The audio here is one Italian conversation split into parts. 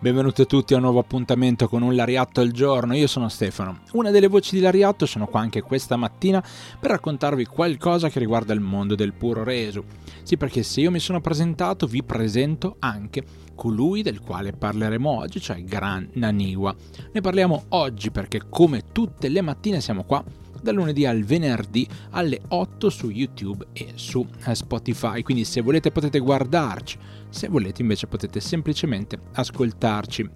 Benvenuti a tutti a un nuovo appuntamento con un Lariatto al giorno, io sono Stefano. Una delle voci di Lariatto sono qua anche questa mattina per raccontarvi qualcosa che riguarda il mondo del puro reso. Sì, perché se io mi sono presentato vi presento anche colui del quale parleremo oggi, cioè Gran Naniwa. Ne parliamo oggi perché come tutte le mattine siamo qua dal lunedì al venerdì alle 8 su YouTube e su eh, Spotify, quindi se volete potete guardarci, se volete invece potete semplicemente ascoltarci.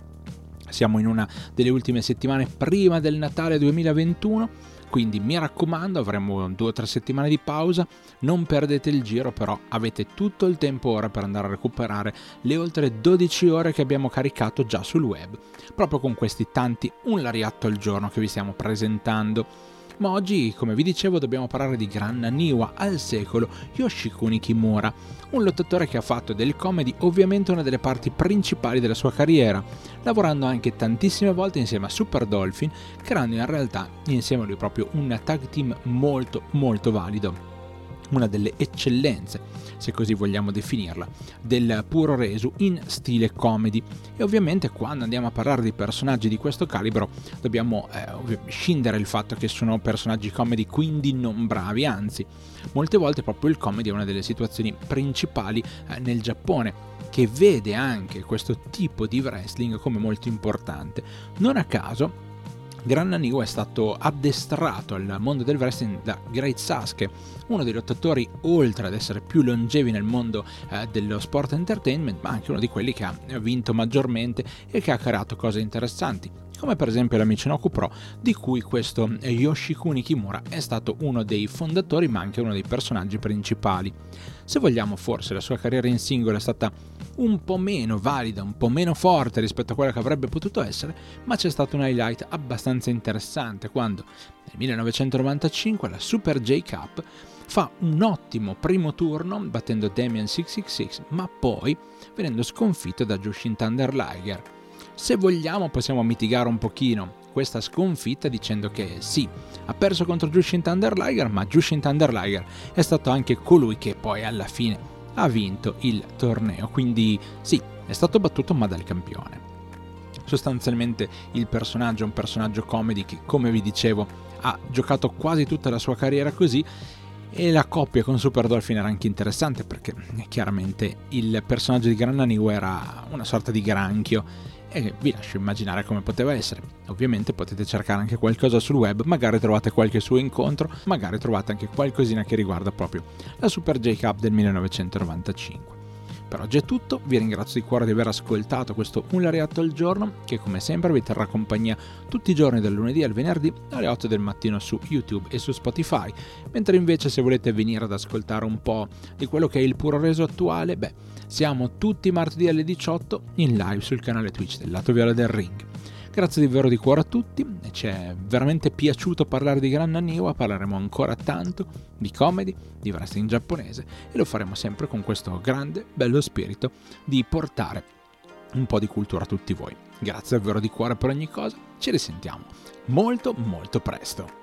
Siamo in una delle ultime settimane prima del Natale 2021 quindi mi raccomando, avremo due o tre settimane di pausa, non perdete il giro, però avete tutto il tempo ora per andare a recuperare le oltre 12 ore che abbiamo caricato già sul web, proprio con questi tanti un lariatto al giorno che vi stiamo presentando. Ma oggi, come vi dicevo, dobbiamo parlare di Gran Naniwa al secolo Yoshikuni Kimura, un lottatore che ha fatto del comedy ovviamente una delle parti principali della sua carriera, lavorando anche tantissime volte insieme a Super Dolphin, creando in realtà insieme a lui proprio un tag team molto molto valido una delle eccellenze, se così vogliamo definirla, del puro resu in stile comedy. E ovviamente quando andiamo a parlare di personaggi di questo calibro dobbiamo eh, scindere il fatto che sono personaggi comedy quindi non bravi, anzi, molte volte proprio il comedy è una delle situazioni principali eh, nel Giappone che vede anche questo tipo di wrestling come molto importante. Non a caso Gran Naniwa è stato addestrato al mondo del wrestling da Great Sasuke, uno dei lottatori oltre ad essere più longevi nel mondo eh, dello sport entertainment, ma anche uno di quelli che ha vinto maggiormente e che ha creato cose interessanti come per esempio la Michinoku Pro, di cui questo Yoshikuni Kimura è stato uno dei fondatori ma anche uno dei personaggi principali. Se vogliamo, forse la ssua carriera in singolo è stata un po' meno valida, un po' meno forte rispetto a quella che avrebbe potuto essere, ma c'è stato un highlight abbastanza interessante quando nel 1995 la Super J Cup fa un ottimo primo turno battendo Damien 666, ma poi venendo sconfitto da Jushin Thunder Liger se vogliamo possiamo mitigare un pochino questa sconfitta dicendo che sì, ha perso contro Jushin Thunder Liger, ma Jushin Thunder Liger è stato anche colui che poi alla fine ha vinto il torneo, quindi sì, è stato battuto ma dal campione. Sostanzialmente il personaggio è un personaggio comedy che, come vi dicevo, ha giocato quasi tutta la sua carriera così. E la coppia con Super Dolphin era anche interessante perché chiaramente il personaggio di Gran Naniu era una sorta di granchio e vi lascio immaginare come poteva essere. Ovviamente potete cercare anche qualcosa sul web, magari trovate qualche suo incontro, magari trovate anche qualcosina che riguarda proprio la Super J Cup del 1995. Per oggi è tutto, vi ringrazio di cuore di aver ascoltato questo Un Lariatto al giorno che come sempre vi terrà compagnia tutti i giorni dal lunedì al venerdì alle 8 del mattino su YouTube e su Spotify, mentre invece se volete venire ad ascoltare un po' di quello che è il puro reso attuale, beh, siamo tutti martedì alle 18 in live sul canale Twitch del lato viola del ring. Grazie davvero di cuore a tutti, ci è veramente piaciuto parlare di Gran Naniwa, parleremo ancora tanto di comedy, di wrestling giapponese e lo faremo sempre con questo grande, bello spirito di portare un po' di cultura a tutti voi. Grazie davvero di cuore per ogni cosa, ci risentiamo molto molto presto.